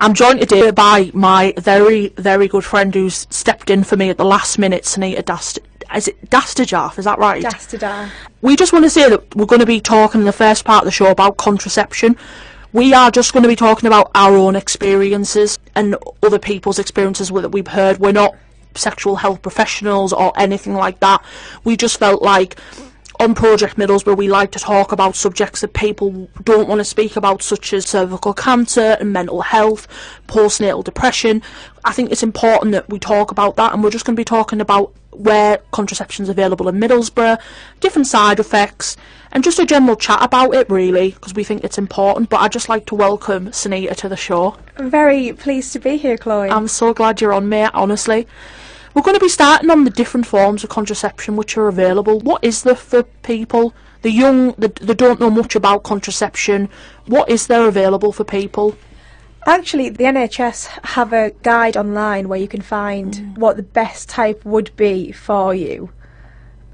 I'm joined today by my very, very good friend who's stepped in for me at the last minute, Sunita Dast. Is it Dastajarf? Is that right? Dastadar. we just want to say that we're going to be talking in the first part of the show about contraception. We are just going to be talking about our own experiences and other people's experiences that we've heard. We're not sexual health professionals or anything like that. We just felt like on Project Middlesbrough we like to talk about subjects that people don't want to speak about, such as cervical cancer and mental health, postnatal depression. I think it's important that we talk about that, and we're just going to be talking about where contraception is available in Middlesbrough, different side effects, and just a general chat about it, really, because we think it's important. But I'd just like to welcome Sunita to the show. I'm very pleased to be here, Chloe. I'm so glad you're on, mate, honestly. We're going to be starting on the different forms of contraception which are available. What is there for people? The young, they, they don't know much about contraception. What is there available for people? Actually, the NHS have a guide online where you can find Mm. what the best type would be for you.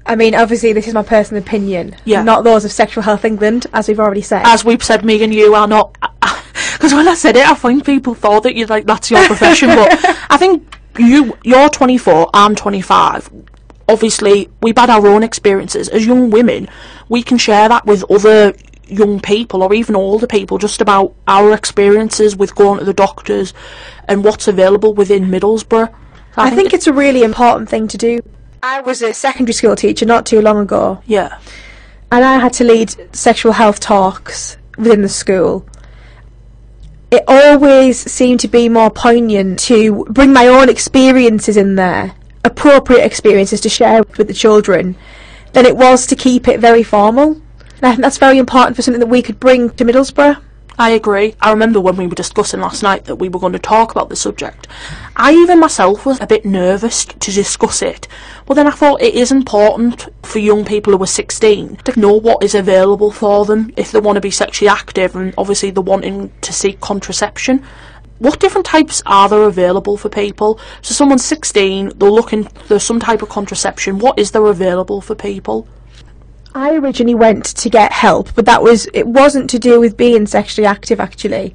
I mean, obviously, this is my personal opinion, Yeah. not those of Sexual Health England, as we've already said. As we've said, me and you are not. Because when I said it, I think people thought that you like that's your profession. but I think you, you're 24, I'm 25. Obviously, we've had our own experiences as young women. We can share that with other young people or even older people just about our experiences with going to the doctors and what's available within Middlesbrough. So I think it's a really important thing to do. I was a secondary school teacher not too long ago, yeah. and I had to lead sexual health talks within the school. It always seemed to be more poignant to bring my own experiences in there, appropriate experiences to share with the children, than it was to keep it very formal. And I think that's very important for something that we could bring to Middlesbrough. I agree. I remember when we were discussing last night that we were going to talk about the subject. I even myself was a bit nervous to discuss it, but then I thought it is important for young people who are 16 to know what is available for them if they want to be sexually active and obviously they're wanting to seek contraception. What different types are there available for people? So someone's 16, they're looking for some type of contraception. What is there available for people? I originally went to get help, but that was it wasn't to do with being sexually active actually.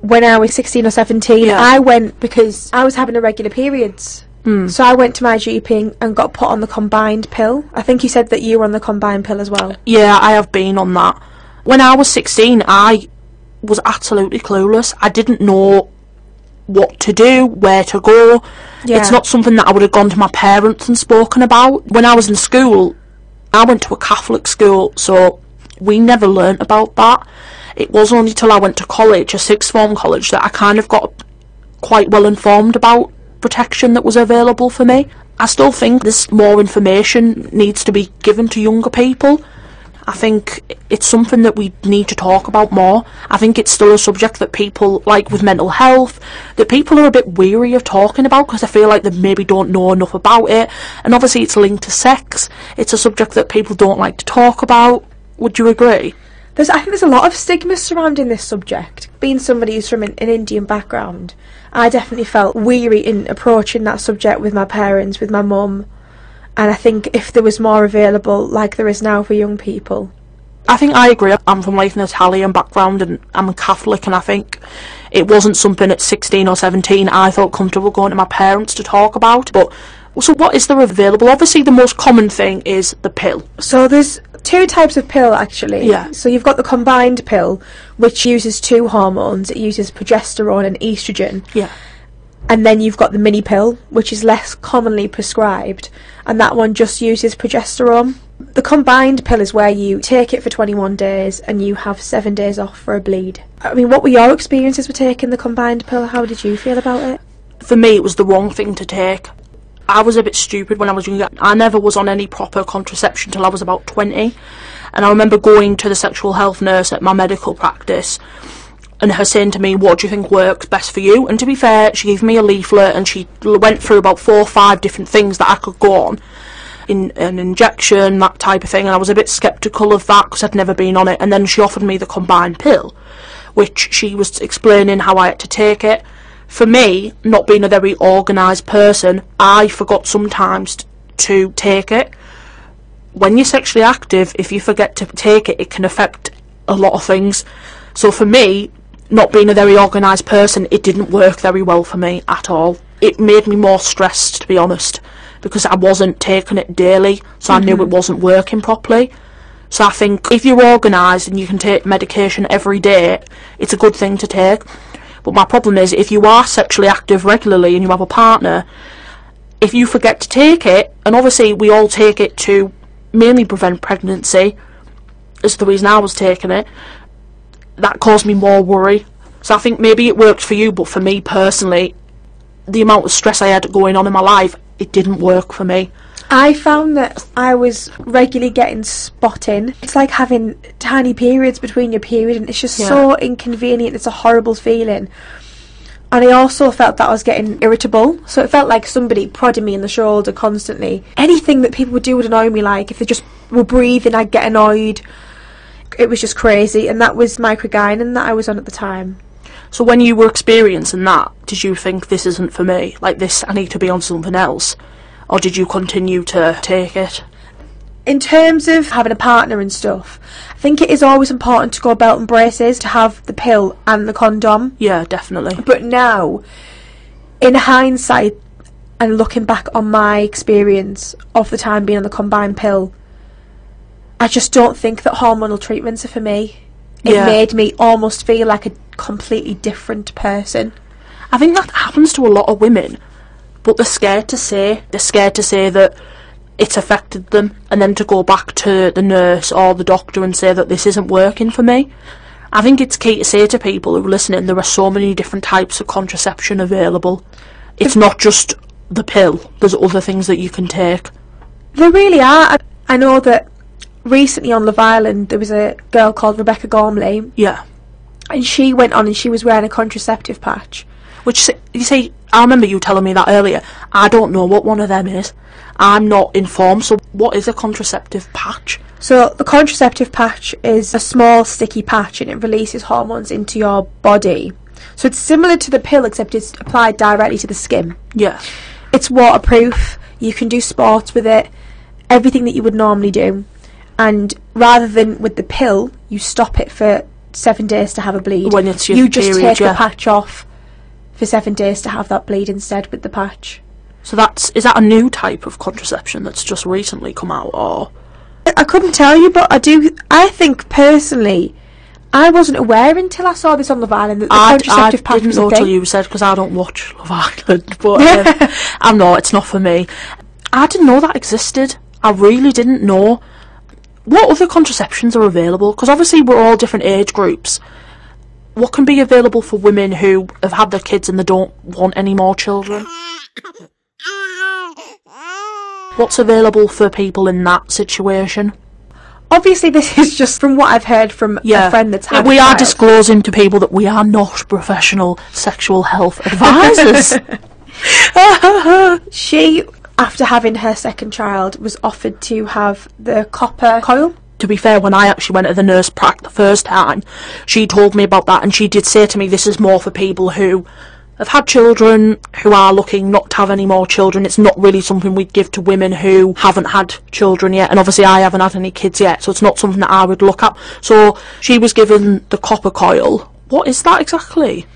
When I was 16 or 17, Yeah. I went because I was having irregular periods. Hmm. So I went to my GP and- and got put on the combined pill. I think you said that you were on the combined pill as well. Yeah, I have been on that. When I was 16, I was absolutely clueless. I didn't know what to do, where to go. Yeah. It's not something that I would have gone to my parents and spoken about. When I was in school, I went to a Catholic school, so we never learnt about that. It was only till I went to college, a sixth form college, that I kind of got quite well informed about protection that was available for me. I still think there's more information needs to be given to younger people. I think it's something that we need to talk about more. I think it's still a subject that people, like with mental health, that people are a bit weary of talking about because I feel like they maybe don't know enough about it. And obviously, it's linked to sex. It's a subject that people don't like to talk about. Would you agree? There's, I think there's a lot of stigma surrounding this subject. Being somebody who's from an, an Indian background, I definitely felt weary in approaching that subject with my parents, with my mum. And I think if there was more available, like there is now for young people, I think I agree. I'm from like an Italian background and I'm a Catholic, and I think it wasn't something at 16 or 17 I felt comfortable going to my parents to talk about. But so, what is there available? Obviously, the most common thing is the pill. So there's two types of pill actually. Yeah. So you've got the combined pill, which uses two hormones. It uses progesterone and estrogen. Yeah. And then you've got the mini pill, which is less commonly prescribed, and that one just uses progesterone. The combined pill is where you take it for 21 days and you have seven days off for a bleed. I mean, what were your experiences with taking the combined pill? How did you feel about it? For me, it was the wrong thing to take. I was a bit stupid when I was younger. I never was on any proper contraception till I was about 20. And I remember going to the sexual health nurse at my medical practice and her saying to me, What do you think works best for you? And to be fair, she gave me a leaflet and she went through about four or five different things that I could go on. In an injection, that type of thing, and I was a bit sceptical of that because I'd never been on it. And then she offered me the combined pill, which she was explaining how I had to take it. For me, not being a very organised person, I forgot sometimes to take it. When you're sexually active, if you forget to take it, it can affect a lot of things. So for me, not being a very organised person, it didn't work very well for me at all. It made me more stressed, to be honest, because I wasn't taking it daily, so I knew it mm-hmm. wasn't working properly. So I think if you're organised and you can take medication every day, it's a good thing to take. But my problem is if you are sexually active regularly and you have a partner, if you forget to take it, and obviously we all take it to mainly prevent pregnancy, is the reason I was taking it, that caused me more worry. So I think maybe it worked for you, but for me personally, the amount of stress I had going on in my life, it didn't work for me. I found that I was regularly getting spotting. It's like having tiny periods between your period, and it's just Yeah. so inconvenient. It's a horrible feeling. And I also felt that I was getting irritable, so it felt like somebody prodding me in the shoulder constantly. Anything that people would do would annoy me, like if they just were breathing, I'd get annoyed. It was just crazy, and that was microgynon that I was on at the time. So when you were experiencing that, did you think this isn't for me? Like this, I need to be on something else, or did you continue to take it? in terms of having a partner and stuff, I think it is always important to go belt and braces to have the pill and the condom. Yeah, definitely. But now, in hindsight, and looking back on my experience of the time being on the combined pill, I just don't think that hormonal treatments are for me. It Yeah. made me almost feel like a completely different person. I think that happens to a lot of women, but they're scared to say. They're scared to say that it's affected them, and then to go back to the nurse or the doctor and say that this isn't working for me. I think it's key to say to people who are listening there are so many different types of contraception available. It's not just the pill, there's other things that you can take. There really are. I, I know that recently on Love Island there was a girl called Rebecca Gormley, Yeah. and she went on and she was wearing a contraceptive patch. Which, you see, I remember you telling me that earlier. I don't know what one of them is. I'm not informed, so what is a contraceptive patch? So the contraceptive patch is a small sticky patch and it releases hormones into your body. So it's similar to the pill except it's applied directly to the skin. Yeah. It's waterproof, you can do sports with it, everything that you would normally do. And rather than with the pill, you stop it for seven days to have a bleed. When it's your you just period, take yeah. the patch off for seven days to have that bleed instead with the patch. So that's is that a new type of contraception that's just recently come out, or I couldn't tell you, but I do. I think personally, I wasn't aware until I saw this on Love Island that the I, I contraceptive patch didn't was know thing. you said because I don't watch Love Island, but um, I'm not. It's not for me. I didn't know that existed. I really didn't know. What other contraceptions are available? Because obviously we're all different age groups. What can be available for women who have had their kids and they don't want any more children? What's available for people in that situation? Obviously, this is just from what I've heard from Yeah, a friend that's Yeah, had. we a are disclosing to people that we are not professional sexual health advisors. She, after having her second child, was offered to have the copper coil. to be fair, when I actually went to the nurse prac the first time, she told me about that, and she did say to me, "This is more for people who have had children, who are looking not to have any more children. It's not really something we'd give to women who haven't had children yet, and obviously I haven't had any kids yet, so it's not something that I would look at." So she was given the copper coil. What is that exactly?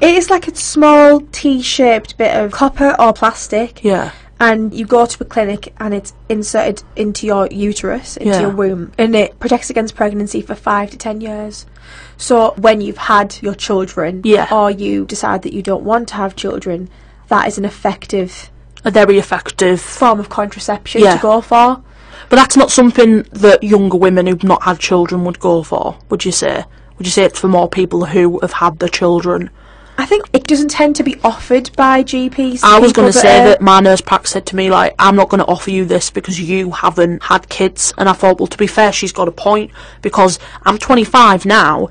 It is like a small T-shaped bit of copper or plastic, Yeah. And you go to a clinic and it's inserted into your uterus, into Yeah. your womb, and it protects against pregnancy for five to ten years. So when you've had your children, Yeah. or you decide that you don't want to have children, that is an effective A very effective form of contraception Yeah. to go for. But that's not something that younger women who've not had children would go for, would you say? Would you say it's for more people who have had their children? I think it doesn't tend to be offered by GPs. I was going to say that my nurse prac said to me, like, I'm not going to offer you this because you haven't had kids. And I thought, well, to be fair, she's got a point because I'm 25 now.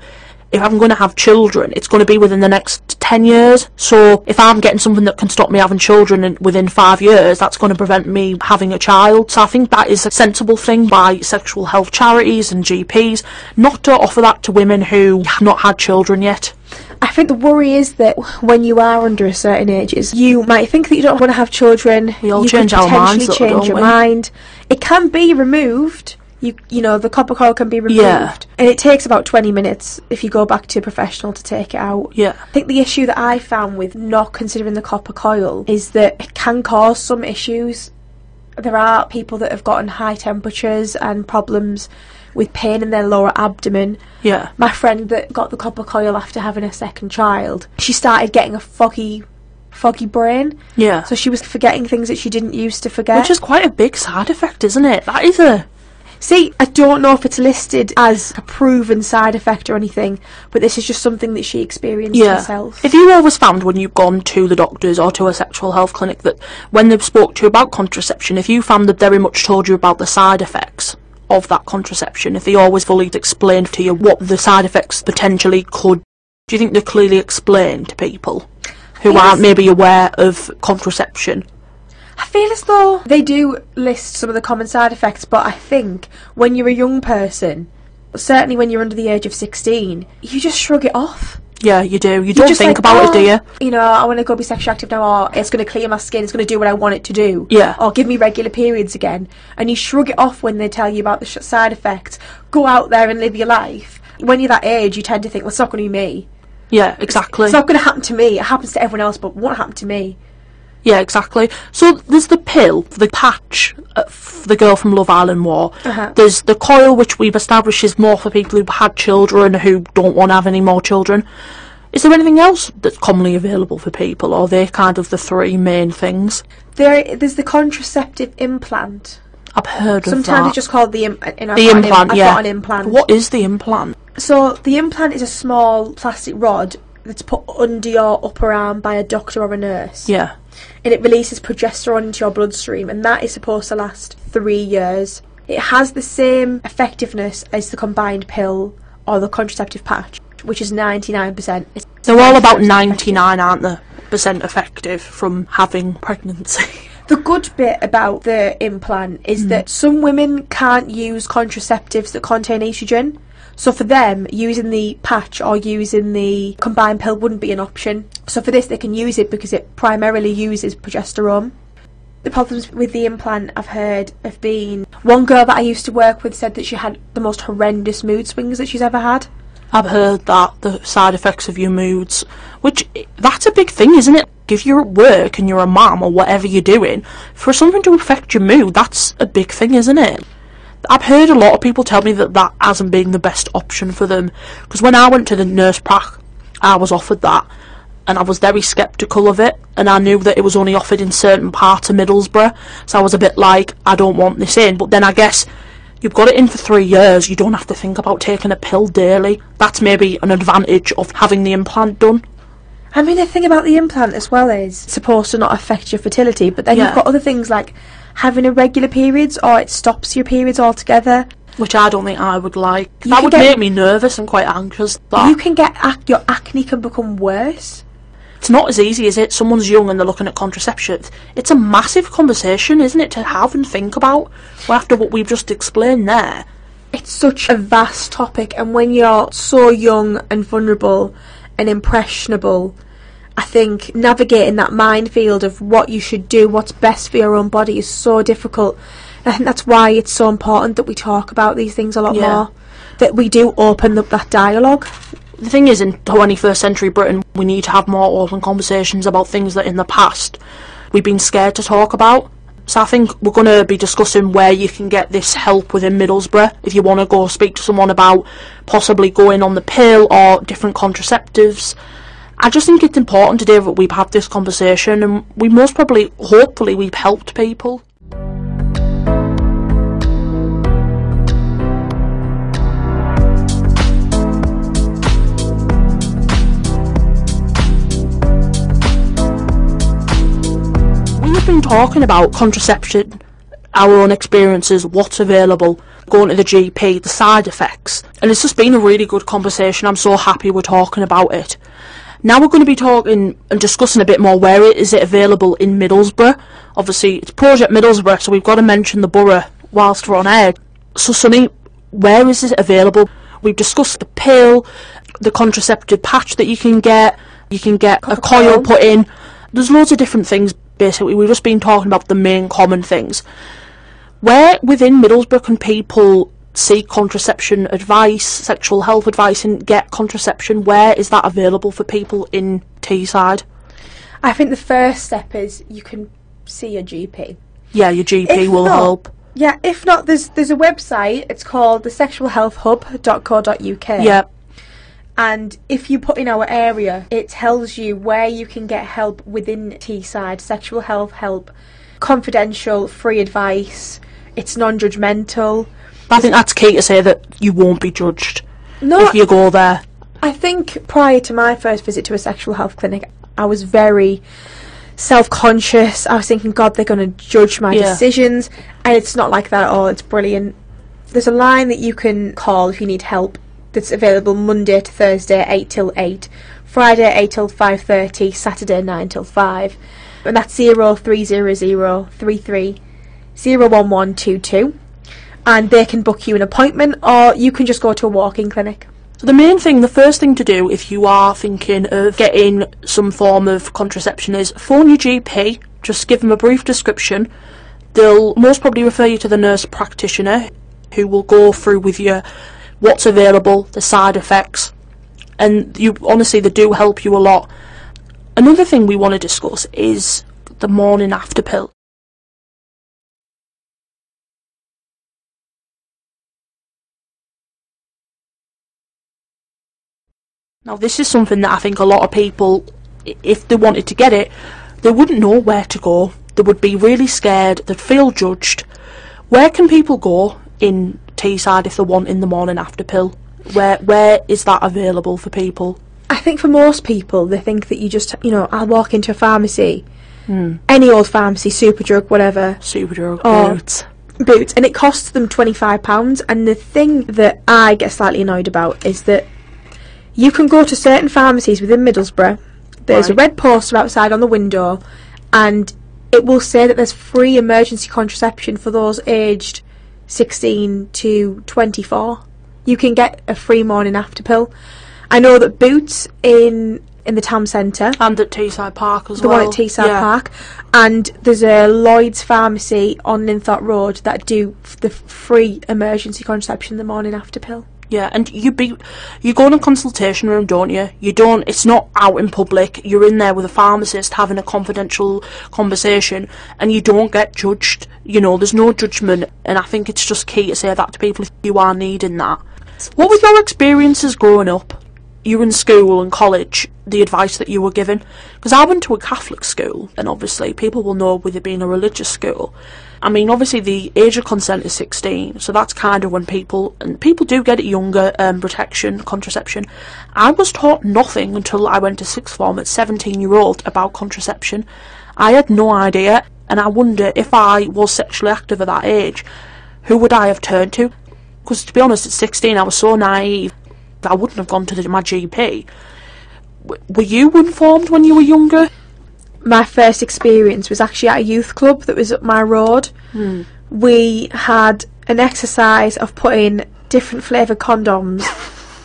If I'm going to have children, it's going to be within the next 10 years. So if I'm getting something that can stop me having children within five years, that's going to prevent me having a child. So I think that is a sensible thing by sexual health charities and GPs not to offer that to women who have not had children yet. I think the worry is that when you are under a certain ages, you might think that you don't want to have children. We all you change could our minds, change your we? mind. It can be removed You you know the copper coil can be removed, Yeah. and it takes about twenty minutes if you go back to a professional to take it out. Yeah. I think the issue that I found with not considering the copper coil is that it can cause some issues. There are people that have gotten high temperatures and problems with pain in their lower abdomen. Yeah. My friend that got the copper coil after having a second child, she started getting a foggy, foggy brain. Yeah. So she was forgetting things that she didn't used to forget. Which is quite a big side effect, isn't it? That is a. See, I don't know if it's listed as a proven side effect or anything, but this is just something that she experienced Yeah. herself. If you always found when you've gone to the doctors or to a sexual health clinic that when they've spoke to you about contraception, if you found that very much told you about the side effects of that contraception, if they always fully explained to you what the side effects potentially could, do you think they clearly explain to people who aren't maybe aware of contraception? I feel as though they do list some of the common side effects, but I think when you're a young person, certainly when you're under the age of 16, you just shrug it off. Yeah, you do. You don't think like, about it, oh, do "Oh, you? You know, I want to go be sexually active now, or it's going to clear my skin, it's going to do what I want it to do. Yeah. Or give me regular periods again. And you shrug it off when they tell you about the sh- side effects. Go out there and live your life. When you're that age, you tend to think, well, it's not going to be me. Yeah, exactly. It's not going to happen to me. It happens to everyone else, but won't happen to me. Yeah, exactly. So there's the pill, the patch, uh, the girl from Love Island War. Uh-huh. There's the coil, which we've established is more for people who've had children who don't want to have any more children. Is there anything else that's commonly available for people, or are they kind of the three main things? There, there's the contraceptive implant. I've heard of that. Sometimes it's just called the im- you know, I've the an im- implant, yeah. an implant. What is the implant? So the implant is a small plastic rod that's put under your upper arm by a doctor or a nurse. Yeah. And it releases progesterone into your bloodstream, and that is supposed to last three years. It has the same effectiveness as the combined pill or the contraceptive patch, which is 99%. It's They're all about 99% 99, aren't they? Percent effective from having pregnancy. The good bit about the implant is hmm. that some women can't use contraceptives that contain estrogen. So for them, using the patch or using the combined pill wouldn't be an option. So for this, they can use it because it primarily uses progesterone. The problems with the implant I've heard have been one girl that I used to work with said that she had the most horrendous mood swings that she's ever had. I've heard that the side effects of your moods, which that's a big thing, isn't it? If you're at work and you're a mum or whatever you're doing, for something to affect your mood, that's a big thing, isn't it? I've heard a lot of people tell me that that hasn't been the best option for them. Because when I went to the nurse prac, I was offered that, and I was very sceptical of it, and I knew that it was only offered in certain parts of Middlesbrough, so I was a bit like, I don't want this in. But then I guess you've got it in for three years, you don't have to think about taking a pill daily. That's maybe an advantage of having the implant done. I mean, the thing about the implant as well is it's supposed to not affect your fertility, but then Yeah. you've got other things like having irregular periods or it stops your periods altogether. Which I don't think I would like. You that would get- make me nervous and quite anxious. That You can get ac- your acne can become worse. it's not as easy as it. Someone's young and they're looking at contraception. It's a massive conversation, isn't it, to have and think about. Well, after what we've just explained there. It's such a vast topic, and when you're so young and vulnerable and impressionable, I think navigating that minefield of what you should do, what's best for your own body, is so difficult. And I think that's why it's so important that we talk about these things a lot Yeah. more. That we do open up that dialogue. The thing is, in 21st century Britain, we need to have more open conversations about things that in the past we've been scared to talk about. So I think we're going to be discussing where you can get this help within Middlesbrough if you want to go speak to someone about possibly going on the pill or different contraceptives. I just think it's important today that we've had this conversation and we most probably, hopefully, we've helped people. Talking about contraception, our own experiences, what's available, going to the GP, the side effects, and it's just been a really good conversation. I'm so happy we're talking about it. Now we're going to be talking and discussing a bit more where it is it available in Middlesbrough. Obviously, it's Project Middlesbrough, so we've got to mention the borough whilst we're on air. So, Sonny, where is it available? We've discussed the pill, the contraceptive patch that you can get. You can get a coil. put in. There's loads of different things. Basically, we've just been talking about the main common things. Where within Middlesbrough can people seek contraception advice, sexual health advice, and get contraception? Where is that available for people in Teesside? I think the first step is you can see your GP. Yeah, your GP If will not- help. Yeah, if not, there's there's a website. It's called the sexualhealthhub.co.uk. Yeah, And if you put in our area, it tells you where you can get help within Teesside, sexual health help, confidential, free advice. It's non-judgmental. I think that's key to say that you won't be judged No, if you go there. I think prior to my first visit to a sexual health clinic, I was very self-conscious. I was thinking, God, they're going to judge my Yeah. decisions, and it's not like that at all. It's brilliant. There's a line that you can call if you need help. That's available Monday to Thursday, eight till eight, Friday eight till five thirty, Saturday nine till five, and that's zero three zero zero three three zero one one two two. And they can book you an appointment, or you can just go to a walk-in clinic. So the main thing, the first thing to do if you are thinking of getting some form of contraception is phone your GP, just give them a brief description. They'll most probably refer you to the nurse practitioner who will go through with you what's available, the side effects, and you honestly they do help you a lot. Another thing we want to discuss is the morning after pill. Now, this is something that I think a lot of people, if they wanted to get it, they wouldn't know where to go. They would be really scared. They'd feel judged. Where can people go in Teesside if they want in the morning after pill? Where where is that available for people? I think for most people, they think that you just, you know, I'll walk into a pharmacy, hmm. any old pharmacy, Superdrug, whatever, Superdrug, Oh. Boots. Boots, and it costs them £25. And the thing that I get slightly annoyed about is that you can go to certain pharmacies within Middlesbrough, there's a red poster outside on the window, and it will say that there's free emergency contraception for those aged 16 to 24. You can get a free morning after pill. I know that Boots in in the town centre And at Teesside Park as the well. one at Teesside Yeah. Park, and there's a Lloyd's pharmacy on Linthorpe Road that do the free emergency contraception the morning after pill. Yeah, and you be you go in a consultation room, don't you? You don't. It's not out in public. You're in there with a pharmacist having a confidential conversation, and you don't get judged. You know, there's no judgment, and I think it's just key to say that to people if you are needing that. What were your experiences growing up? You in school and college. The advice that you were given, because I went to a Catholic school, and obviously people will know with it being a religious school. I mean, obviously the age of consent is 16, so that's kind of when people and people do get it younger. Um, protection, contraception. I was taught nothing until I went to sixth form at 17 year old about contraception. I had no idea, and I wonder if I was sexually active at that age, who would I have turned to? Because to be honest, at 16 I was so naive. I wouldn't have gone to the, my GP. W- were you informed when you were younger? My first experience was actually at a youth club that was up my road. Hmm. We had an exercise of putting different flavoured condoms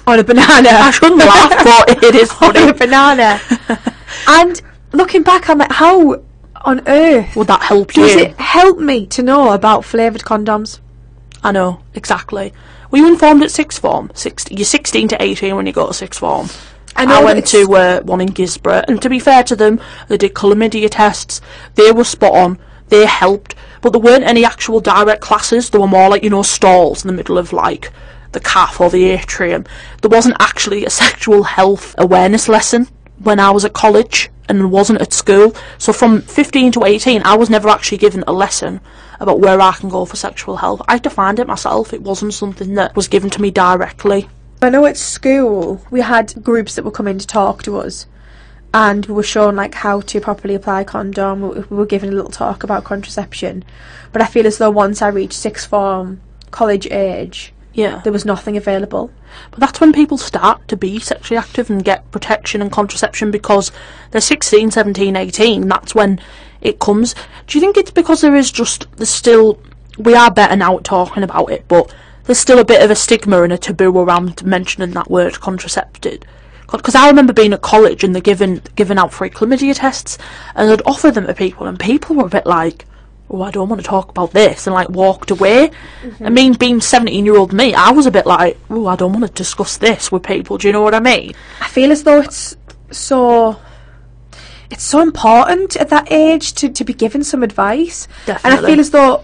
on a banana. I shouldn't laugh, but it is on a banana. and looking back, I'm like, how on earth Would that help you? does it help me to know about flavoured condoms? I know, exactly. We were you informed at sixth form? Six, you're 16 to 18 when you go to sixth form. I I went to uh, one in Guisborough, and to be fair to them, they did chlamydia tests. They were spot on. They helped, but there weren't any actual direct classes. There were more like you know stalls in the middle of like the calf or the atrium. There wasn't actually a sexual health awareness lesson when I was at college and wasn't at school. So from 15 to 18, I was never actually given a lesson about where I can go for sexual health. I had to find it myself. It wasn't something that was given to me directly. I know at school we had groups that come in to talk to us, and we were shown like how to properly apply condom. We were given a little talk about contraception, but I feel as though once I reached sixth form, college age, Yeah. there was nothing available. But that's when people start to be sexually active and get protection and contraception because they're 16, 17, 18. That's when it comes. Do you think it's because there is just, there's still, we are better now at talking about it, but there's still a bit of a stigma and a taboo around mentioning that word contracepted? Because I remember being at college and they're giving, giving out free chlamydia tests and they'd offer them to people and people were a bit like, oh, I don't want to talk about this, and like walked away. I mean, being 17 year old me, I was a bit like, oh, I don't want to discuss this with people. Do you know what I mean? I feel as though it's so it's so important at that age to, to be given some advice. Definitely. And I feel as though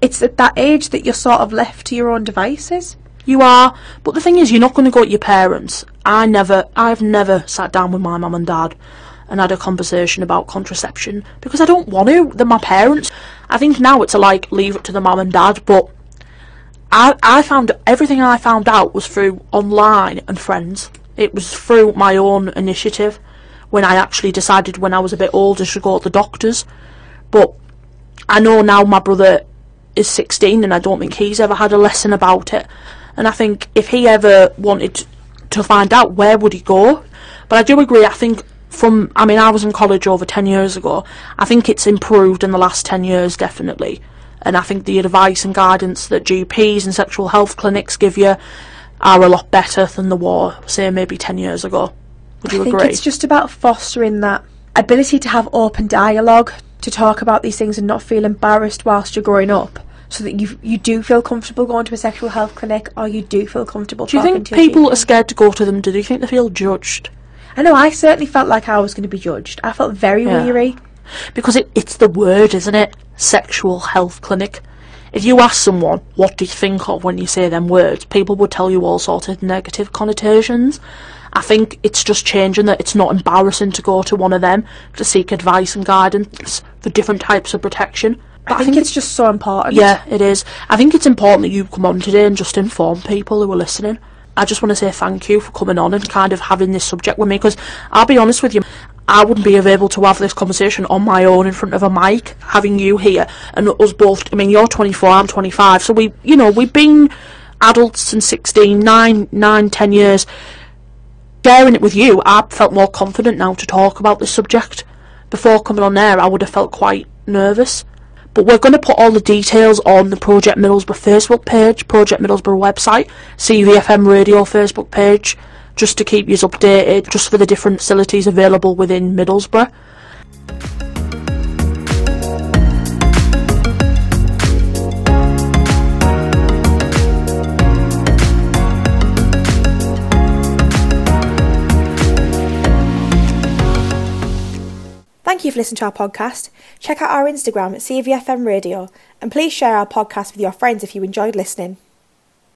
it's at that age that you're sort of left to your own devices. You are, but the thing is, you're not going to go to your parents. I never, I've never sat down with my mum and dad and had a conversation about contraception because I don't want to. They're my parents. I think now it's a like leave it to the mum and dad, but I, I found everything I found out was through online and friends. It was through my own initiative when I actually decided when I was a bit older to go to the doctors. But I know now my brother is 16 and I don't think he's ever had a lesson about it. And I think if he ever wanted to find out, where would he go? But I do agree, I think from, I mean, I was in college over 10 years ago. I think it's improved in the last 10 years, definitely. And I think the advice and guidance that GPs and sexual health clinics give you are a lot better than the war, say, maybe 10 years ago. Would you I think it's just about fostering that ability to have open dialogue, to talk about these things and not feel embarrassed whilst you're growing up. So that you you do feel comfortable going to a sexual health clinic or you do feel comfortable do you think people are scared to go to them? Do you think they feel judged? I know I certainly felt like I was going to be judged. I felt very Yeah. weary. because it, it's the word, isn't it? Sexual health clinic. If you ask someone, what do you think of when you say them words, people would tell you all sorts of negative connotations. I think it's just changing that it's not embarrassing to go to one of them to seek advice and guidance for different types of protection. But I think it's just so important. yeah, it is. I think it's important that you come on today and just inform people who are listening. I just want to say thank you for coming on and kind of having this subject with me because I'll be honest with you, I wouldn't be able to have this conversation on my own in front of a mic, having you here and us both. I mean, you're 24, I'm 25, so we, you know, we've been adults since 16, 9, 9, 10 years. Sharing it with you, I felt more confident now to talk about this subject. Before coming on there, I would have felt quite nervous. But we're going to put all the details on the Project Middlesbrough Facebook page, Project Middlesbrough website, CVFM Radio Facebook page, just to keep you updated, just for the different facilities available within Middlesbrough. Thank you for listening to our podcast. Check out our Instagram at CVFM Radio and please share our podcast with your friends if you enjoyed listening.